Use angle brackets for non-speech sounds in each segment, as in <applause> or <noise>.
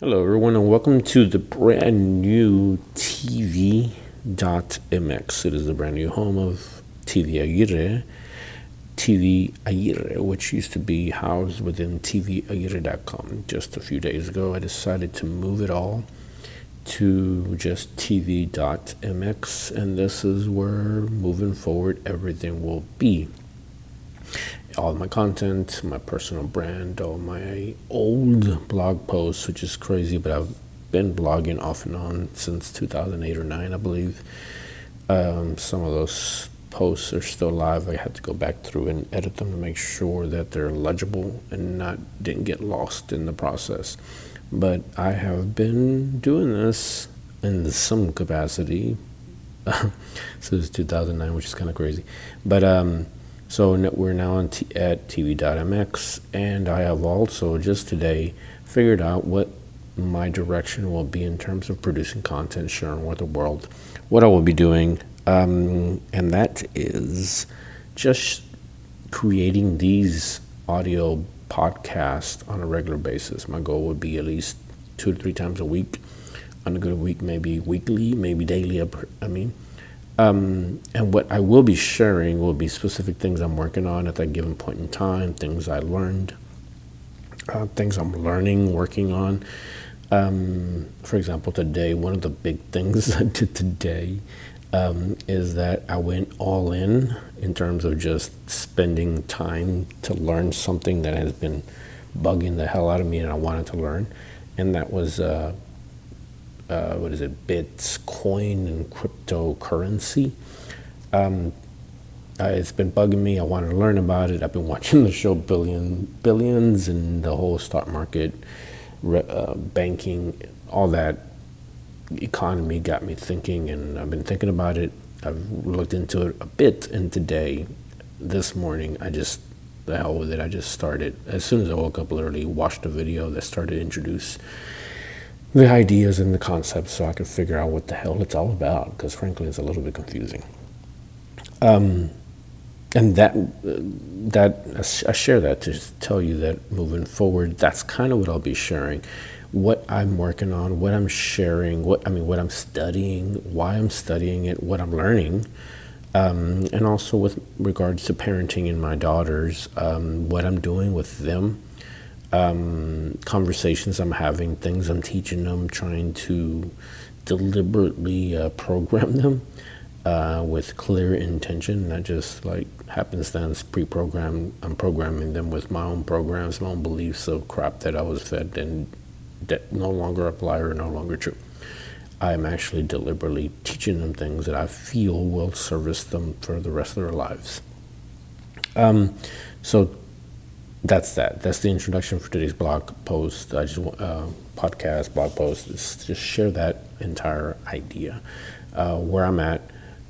Hello, everyone, and welcome to the brand new teevee.mx. It is the brand new home of TV Aguirre, TV Aguirre, which used to be housed within TVAguirre.com. Just a few days ago, I decided to move it all to just teevee.mx, and this is where moving forward everything will be all my content, my personal brand, all my old blog posts, which is crazy, but I've been blogging off and on since 2008 or 9, I believe. Um, some of those posts are still live. I had to go back through and edit them to make sure that they're legible and not didn't get lost in the process. But I have been doing this in some capacity <laughs> since 2009, which is kind of crazy. But um, so we're now t- at teevee.mx, and I have also just today figured out what my direction will be in terms of producing content, sharing with the world, what I will be doing, um, and that is just creating these audio podcasts on a regular basis. My goal would be at least two to three times a week. On a good week, maybe weekly, maybe daily. I mean. Um, and what I will be sharing will be specific things I'm working on at that given point in time, things I learned, uh, things I'm learning, working on. Um, for example, today, one of the big things <laughs> I did today um, is that I went all in in terms of just spending time to learn something that has been bugging the hell out of me and I wanted to learn. And that was uh, uh, what is it, Bitcoin and cryptocurrency. Um, uh, it's been bugging me. I want to learn about it. I've been <laughs> watching the show Billion Billions and the whole stock market, uh, banking, all that economy got me thinking, and I've been thinking about it. I've looked into it a bit, and today, this morning, I just the hell with it. I just started as soon as I woke up. Literally watched a video that started to introduce the ideas and the concepts so I could figure out what the hell it's all about because frankly it's a little bit confusing. Um, and that that I share that to tell you that moving forward, that's kind of what I'll be sharing, what I'm working on, what I'm sharing, what I mean, what I'm studying, why I'm studying it, what I'm learning, um, and also with regards to parenting and my daughters, um, what I'm doing with them um, conversations I'm having, things I'm teaching them, trying to deliberately uh, program them uh, with clear intention, not just like happenstance pre-programmed. I'm programming them with my own programs, my own beliefs of crap that I was fed and that no longer apply or no longer true. I'm actually deliberately teaching them things that I feel will service them for the rest of their lives. Um, so that's that. That's the introduction for today's blog post. I just uh, podcast blog post is just share that entire idea, uh, where I'm at,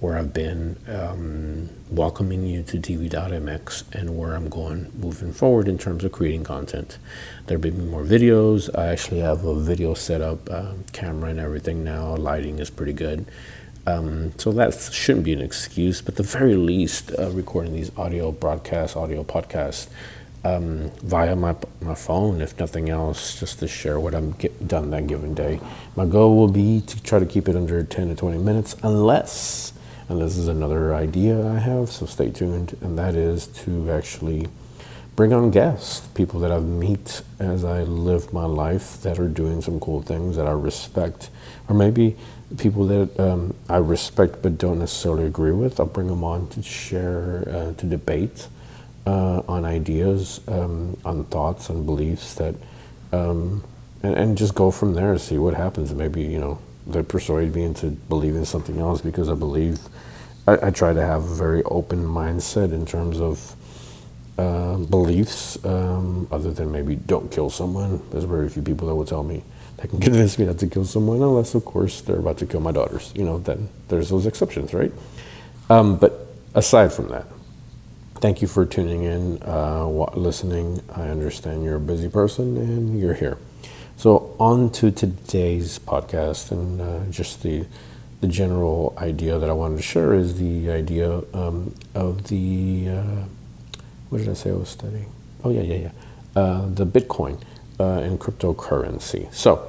where I've been, um, welcoming you to teevee.mx, and where I'm going moving forward in terms of creating content. There'll be more videos. I actually have a video setup, uh, camera and everything now. Lighting is pretty good. Um, so that shouldn't be an excuse, but the very least, uh, recording these audio broadcasts, audio podcasts um, via my, my phone, if nothing else, just to share what I'm get done that given day. My goal will be to try to keep it under 10 to 20 minutes, unless, and this is another idea I have, so stay tuned, and that is to actually bring on guests, people that I meet as I live my life that are doing some cool things that I respect, or maybe people that um, I respect but don't necessarily agree with. I'll bring them on to share, uh, to debate uh, on ideas, um, on thoughts, on beliefs that, um, and, and just go from there, and see what happens. Maybe, you know, they persuade me into believing something else because I believe, I, I try to have a very open mindset in terms of uh, beliefs, um, other than maybe don't kill someone. There's very few people that will tell me that can <laughs> convince me not to kill someone, unless, of course, they're about to kill my daughters. You know, then there's those exceptions, right? Um, but aside from that, thank you for tuning in, uh, listening. I understand you're a busy person and you're here. So, on to today's podcast, and uh, just the the general idea that I wanted to share is the idea um, of the uh, what did I say I was studying? Oh yeah, yeah, yeah, uh, the Bitcoin uh, and cryptocurrency. So,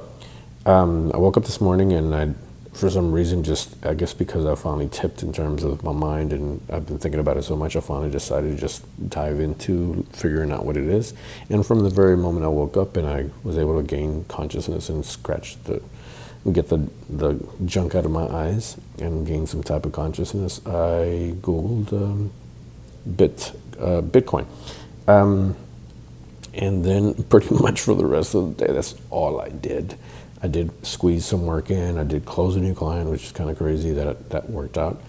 Um, I woke up this morning and I, for some reason, just I guess because I finally tipped in terms of my mind and I've been thinking about it so much, I finally decided to just dive into figuring out what it is. And from the very moment I woke up and I was able to gain consciousness and scratch the, get the the junk out of my eyes and gain some type of consciousness, I googled um, bit uh, Bitcoin. Um, and then <laughs> pretty much for the rest of the day, that's all I did. I did squeeze some work in. I did close a new client, which is kind of crazy that that worked out.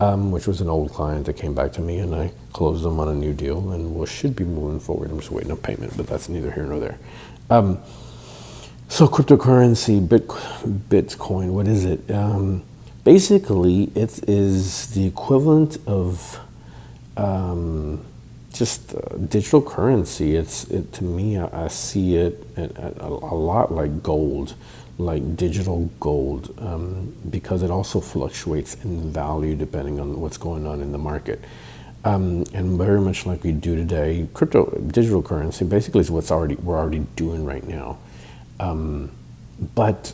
Um, which was an old client that came back to me, and I closed them on a new deal, and we should be moving forward. I'm just waiting on payment, but that's neither here nor there. Um, so cryptocurrency, Bit, Bitcoin, what is it? Um, basically, it is the equivalent of um, just uh, digital currency. It's it, to me, I, I see it a, a, a, lot like gold, like digital gold, um, because it also fluctuates in value depending on what's going on in the market. Um, and very much like we do today, crypto digital currency basically is what's already we're already doing right now. Um, but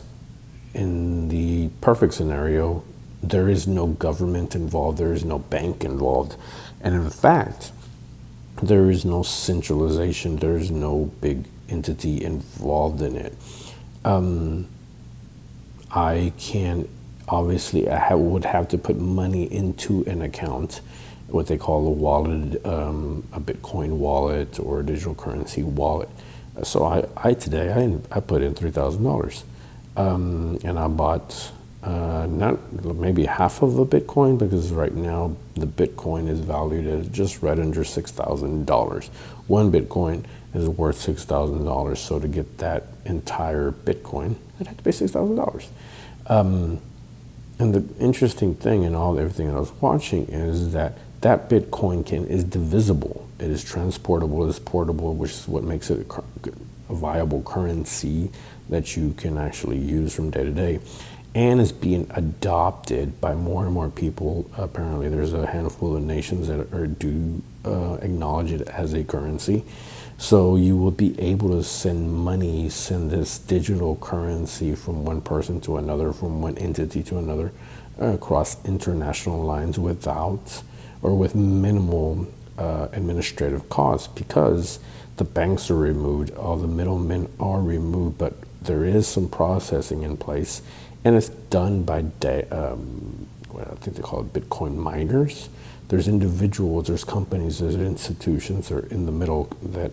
in the perfect scenario, there is no government involved, there is no bank involved, and in fact there is no centralization, there is no big entity involved in it. Um, I can obviously I have, would have to put money into an account, what they call a wallet, um, a Bitcoin wallet or a digital currency wallet. So I, I today I, I put in three thousand um, dollars, and I bought uh, not maybe half of a Bitcoin because right now the Bitcoin is valued at just right under six thousand dollars. One Bitcoin is worth six thousand dollars. So to get that entire Bitcoin, I'd have to pay six thousand um, dollars. And the interesting thing in all everything I was watching is that that Bitcoin can is divisible. It is transportable. It is portable, which is what makes it a, a viable currency that you can actually use from day to day and is being adopted by more and more people. Apparently, there's a handful of nations that are, do uh, acknowledge it as a currency. So you will be able to send money, send this digital currency from one person to another, from one entity to another, uh, across international lines without or with minimal uh, administrative costs because the banks are removed, all the middlemen are removed, but there is some processing in place and it's done by day, um, I think they call it Bitcoin miners. There's individuals, there's companies, there's institutions that are in the middle that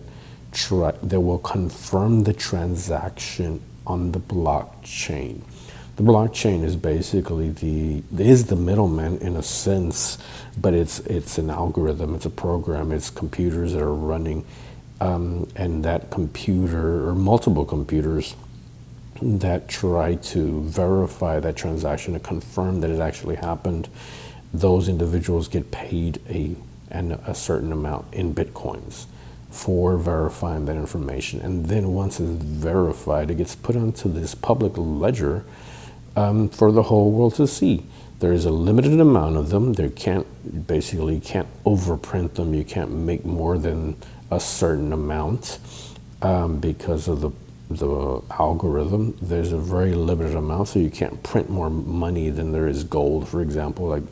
try, that will confirm the transaction on the blockchain. The blockchain is basically the is the middleman in a sense, but it's it's an algorithm, it's a program, it's computers that are running, um, and that computer or multiple computers that try to verify that transaction to confirm that it actually happened, those individuals get paid a, a certain amount in bitcoins for verifying that information. And then once it's verified, it gets put onto this public ledger um, for the whole world to see. There is a limited amount of them. There can't basically can't overprint them. You can't make more than a certain amount um, because of the the algorithm, there's a very limited amount, so you can't print more money than there is gold, for example, like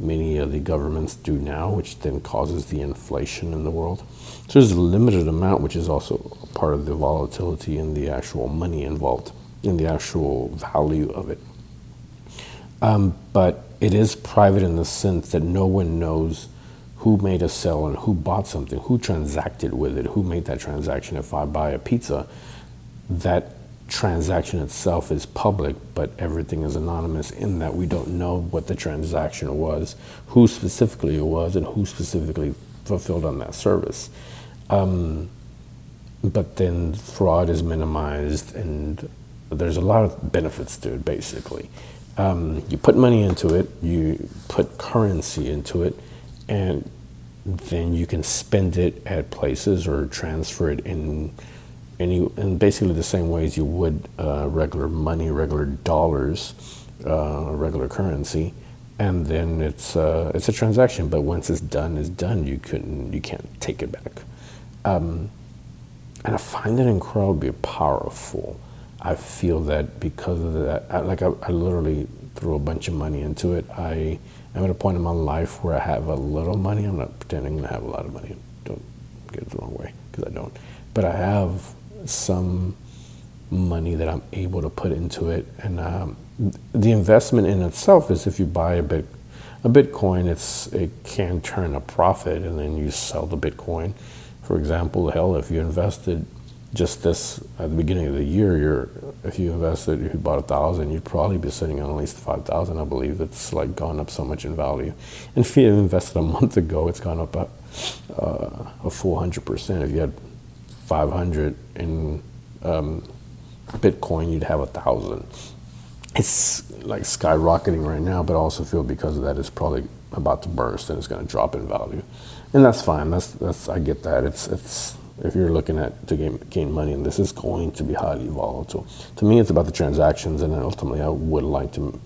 many of the governments do now, which then causes the inflation in the world. So there's a limited amount, which is also part of the volatility in the actual money involved, in the actual value of it. Um, but it is private in the sense that no one knows who made a sale and who bought something, who transacted with it, who made that transaction. If I buy a pizza, that transaction itself is public, but everything is anonymous in that we don't know what the transaction was, who specifically it was, and who specifically fulfilled on that service. Um, but then fraud is minimized, and there's a lot of benefits to it, basically. Um, you put money into it, you put currency into it, and then you can spend it at places or transfer it in and you in basically the same ways you would uh, regular money, regular dollars, uh, regular currency, and then it's uh, it's a transaction. But once it's done, it's done. You couldn't you can't take it back. Um, and I find it incredibly powerful. I feel that because of that, I, like I, I literally threw a bunch of money into it. I am at a point in my life where I have a little money. I'm not pretending to have a lot of money. Don't get it the wrong way because I don't. But I have some money that I'm able to put into it, and um, the investment in itself is if you buy a bit a Bitcoin, it's it can turn a profit, and then you sell the Bitcoin. For example, hell, if you invested just this at the beginning of the year, you're if you invested, if you bought a thousand, you'd probably be sitting on at least five thousand. I believe it's like gone up so much in value. And if you invested a month <laughs> ago, it's gone up a, uh, a full hundred percent. If you had five hundred in um, Bitcoin, you'd have a thousand. It's like skyrocketing right now, but I also feel because of that, it's probably about to burst and it's going to drop in value, and that's fine. That's that's I get that. It's it's if you're looking at to gain, gain money, and this is going to be highly volatile. To me, it's about the transactions, and ultimately, I would like to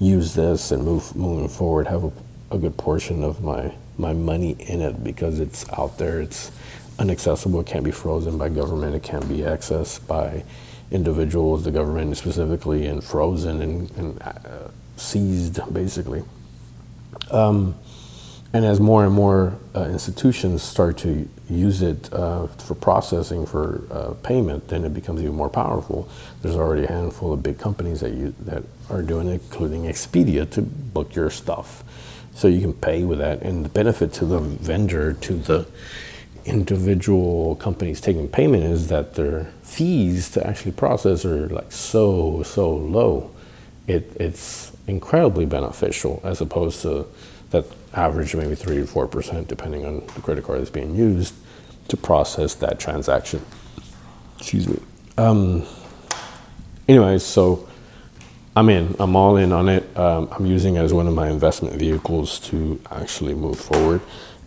use this and move moving forward, have a, a good portion of my my money in it because it's out there. It's inaccessible. It can't be frozen by government. It can't be accessed by individuals, the government specifically, and frozen and, and uh, seized, basically. Um, and as more and more uh, institutions start to use it uh, for processing for uh, payment, then it becomes even more powerful. There's already a handful of big companies that you that are doing it, including Expedia, to book your stuff, so you can pay with that. And the benefit to the vendor, to the individual companies taking payment, is that their fees to actually process are like so so low. It, it's incredibly beneficial as opposed to that average maybe three to four percent, depending on the credit card that's being used to process that transaction. Excuse me. Um, anyways, so I'm in. I'm all in on it. Um, I'm using it as one of my investment vehicles to actually move forward.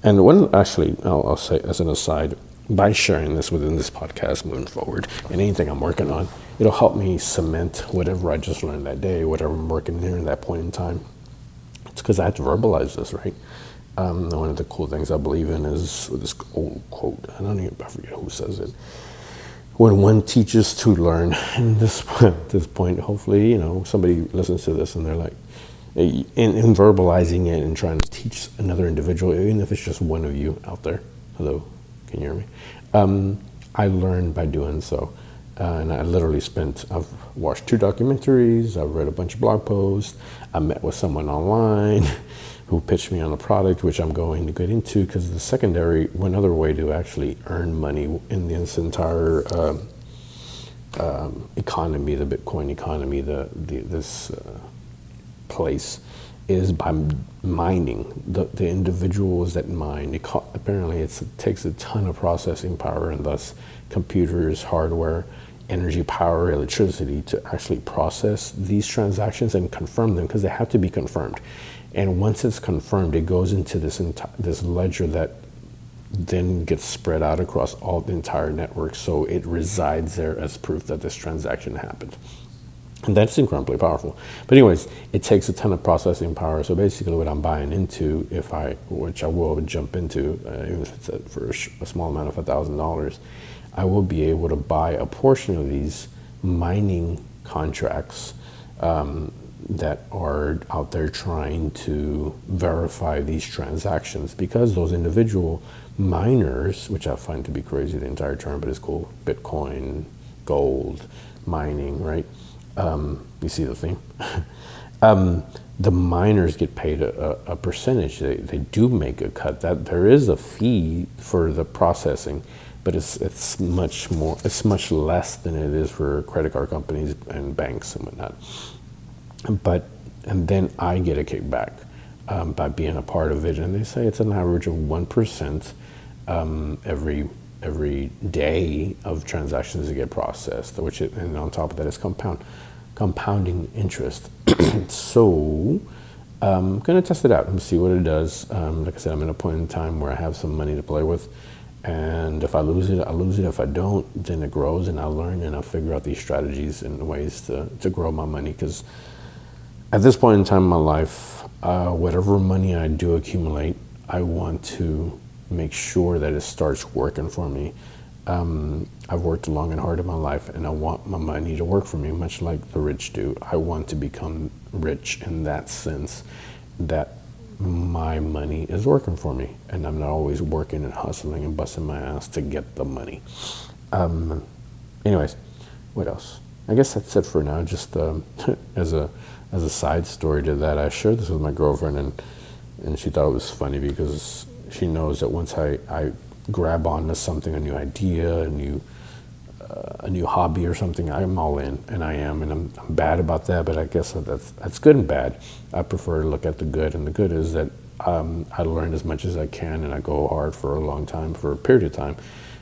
And when actually, I'll, I'll say as an aside, by sharing this within this podcast moving forward and anything I'm working on, it'll help me cement whatever I just learned that day, whatever I'm working here in that point in time. It's because I had to verbalize this, right? Um, one of the cool things I believe in is this old quote. I don't even I forget who says it. When one teaches to learn, <laughs> and this at <laughs> this point, hopefully, you know, somebody listens to this and they're like, in, in verbalizing it and trying to teach another individual, even if it's just one of you out there. Hello, can you hear me? Um, I learned by doing so. Uh, and I literally spent, I've watched two documentaries, I've read a bunch of blog posts, I met with someone online <laughs> who pitched me on a product, which I'm going to get into because the secondary, one other way to actually earn money in this entire um, um, economy, the Bitcoin economy, the, the this uh, place is by mining the, the individuals that mine. It co- apparently, it takes a ton of processing power and thus computers, hardware energy, power, electricity to actually process these transactions and confirm them because they have to be confirmed. And once it's confirmed, it goes into this enti- this ledger that then gets spread out across all the entire network. So it resides there as proof that this transaction happened. And that's incredibly powerful. But anyways, it takes a ton of processing power. So basically, what I'm buying into, if I, which I will jump into, uh, even if it's a, for a, sh- a small amount of a thousand dollars, I will be able to buy a portion of these mining contracts um, that are out there trying to verify these transactions because those individual miners, which I find to be crazy the entire term, but it's cool Bitcoin, gold, mining, right? Um, you see the theme? <laughs> um, the miners get paid a, a, percentage. They, they do make a cut. That there is a fee for the processing but it's it's much more it's much less than it is for credit card companies and banks and whatnot. But and then I get a kickback um, by being a part of it, and they say it's an average of one percent um, every every day of transactions that get processed, which it, and on top of that is compound compounding interest. <clears throat> so. I'm um, gonna test it out and see what it does. Um, like I said, I'm in a point in time where I have some money to play with and if I lose it, I lose it. If I don't, then it grows and I learn and I figure out these strategies and ways to, to grow my money. Because at this point in time in my life, uh, whatever money I do accumulate, I want to make sure that it starts working for me Um, I've worked long and hard in my life, and I want my money to work for me, much like the rich do. I want to become rich in that sense, that my money is working for me, and I'm not always working and hustling and busting my ass to get the money. Um, anyways, what else? I guess that's it for now. Just um, <laughs> as a as a side story to that, I shared this with my girlfriend, and and she thought it was funny because she knows that once I, I grab onto something, a new idea, a new uh, a new hobby or something, I'm all in, and I am, and I'm, I'm bad about that. But I guess that's that's good and bad. I prefer to look at the good, and the good is that um, I learn as much as I can, and I go hard for a long time, for a period of time,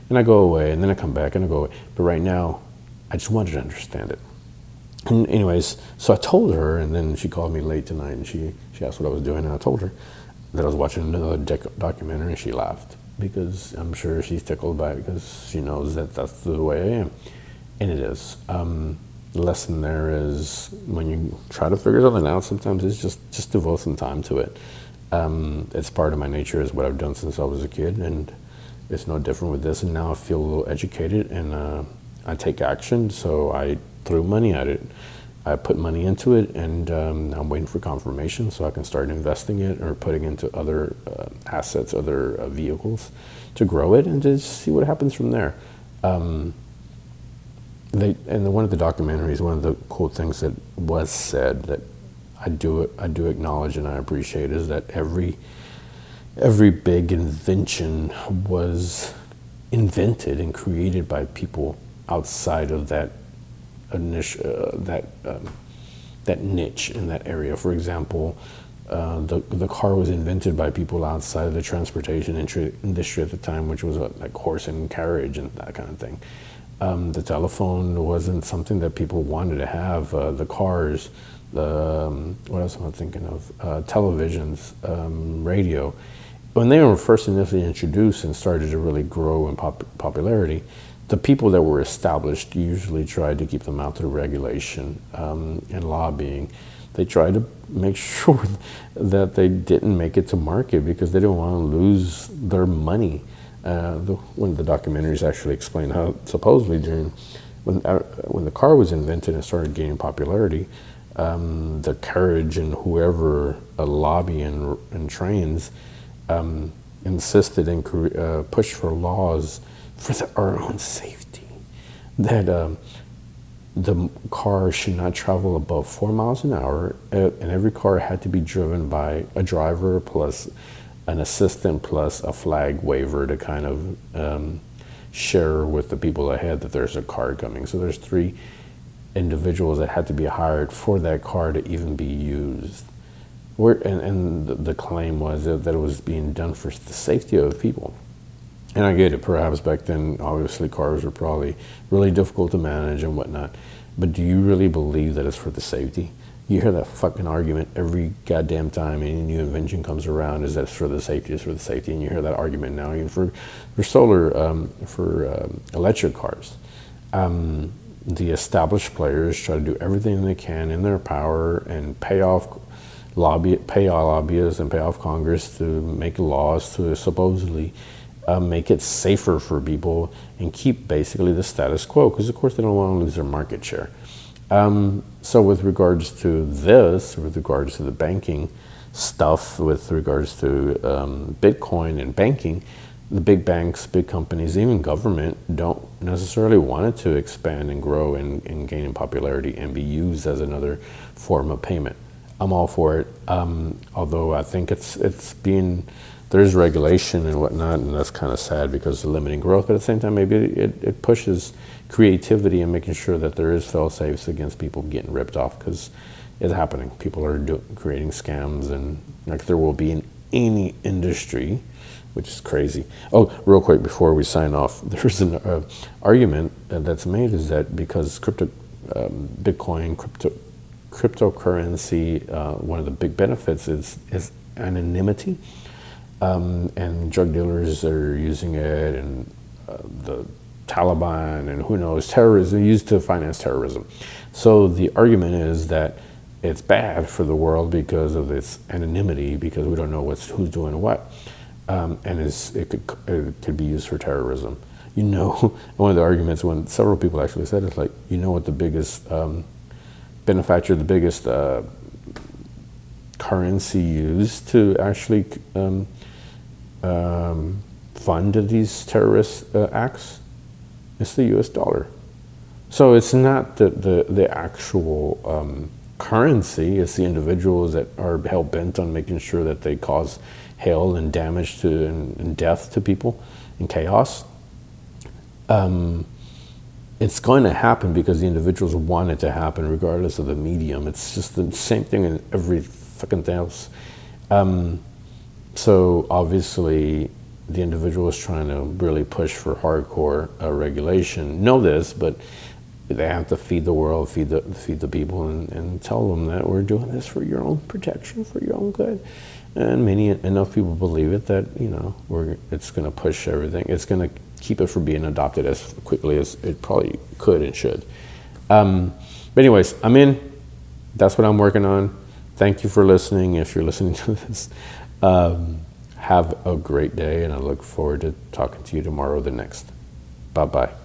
and I go away, and then I come back, and I go away. But right now, I just wanted to understand it. And anyways, so I told her, and then she called me late tonight, and she she asked what I was doing, and I told her that I was watching another documentary, and she laughed because I'm sure she's tickled by it because she knows that that's the way I am. And it is. Um, the lesson there is when you try to figure something out, sometimes it's just, just devote some time to it. Um, it's part of my nature, is what I've done since I was a kid, and it's no different with this. And now I feel a little educated and uh, I take action, so I threw money at it. I put money into it, and um, I'm waiting for confirmation so I can start investing it or putting into other uh, assets, other uh, vehicles to grow it, and just see what happens from there. Um, they and the, one of the documentaries, one of the cool things that was said that I do I do acknowledge and I appreciate is that every every big invention was invented and created by people outside of that niche, uh, that um, that niche in that area. For example, uh, the the car was invented by people outside of the transportation industry at the time, which was like horse and carriage and that kind of thing. Um, the telephone wasn't something that people wanted to have. Uh, the cars, the um, what else am I thinking of? Uh, televisions, um, radio. When they were first initially introduced and started to really grow in pop- popularity, the people that were established usually tried to keep them out through regulation um, and lobbying. They tried to make <laughs> sure that they didn't make it to market because they didn't want to lose their money. Uh, the, one of the documentaries actually explained how supposedly during when uh, when the car was invented and started gaining popularity, um, the carriage and whoever uh, lobby and, and trains um, insisted and uh, pushed for laws for the, our own safety that um, the car should not travel above four miles an hour, uh, and every car had to be driven by a driver plus an assistant plus a flag waver to kind of um, share with the people ahead that there's a car coming. So there's three individuals that had to be hired for that car to even be used. And, and the claim was that it was being done for the safety of people. And I get it, perhaps back then, obviously, cars were probably really difficult to manage and whatnot. But do you really believe that it's for the safety? You hear that fucking argument every goddamn time any new invention comes around is that it's for the safety, it's for the safety. And you hear that argument now even for, for solar, um, for um, electric cars. Um, the established players try to do everything they can in their power and pay off lobby, pay lobbyists and pay off Congress to make laws to supposedly uh, make it safer for people and keep basically the status quo because of course they don't want to lose their market share. Um, so with regards to this with regards to the banking stuff with regards to um, bitcoin and banking the big banks big companies even government don't necessarily want it to expand and grow and, and gain in popularity and be used as another form of payment. I'm all for it. Um, although i think it's it's being there's regulation and whatnot, and that's kind of sad because of limiting growth. But at the same time, maybe it, it pushes creativity and making sure that there is fail safes against people getting ripped off because it's happening. People are do, creating scams, and like there will be in any industry, which is crazy. Oh, real quick before we sign off, <laughs> there's an uh, argument that's made is that because crypto, um, Bitcoin, crypto, cryptocurrency, uh, one of the big benefits is is anonymity um, and drug dealers are using it, and uh, the Taliban, and who knows, terrorism used to finance terrorism. So the argument is that it's bad for the world because of its anonymity, because we don't know what's who's doing what, um, and it could it could be used for terrorism. you know, <laughs> one of the arguments when several people actually said it's like, you know what the biggest um, benefactor, the biggest uh, currency used to actually um, um, fund these terrorist uh, acts? It's the US dollar. So it's not the, the, the actual um, currency, it's the individuals that are hell bent on making sure that they cause hail and damage to and, and death to people and chaos. Um, it's going to happen because the individuals want it to happen regardless of the medium. It's just the same thing in every fucking thing else. Um, so obviously, the individual is trying to really push for hardcore uh, regulation. Know this, but they have to feed the world, feed the feed the people, and, and tell them that we're doing this for your own protection, for your own good. And many enough people believe it that you know we're it's going to push everything. It's going to keep it from being adopted as quickly as it probably could and should. Um, but anyways, I'm in. That's what I'm working on. Thank you for listening. If you're listening <laughs> to this, um, have a great day, and I look forward to talking to you tomorrow, or the next. Bye bye.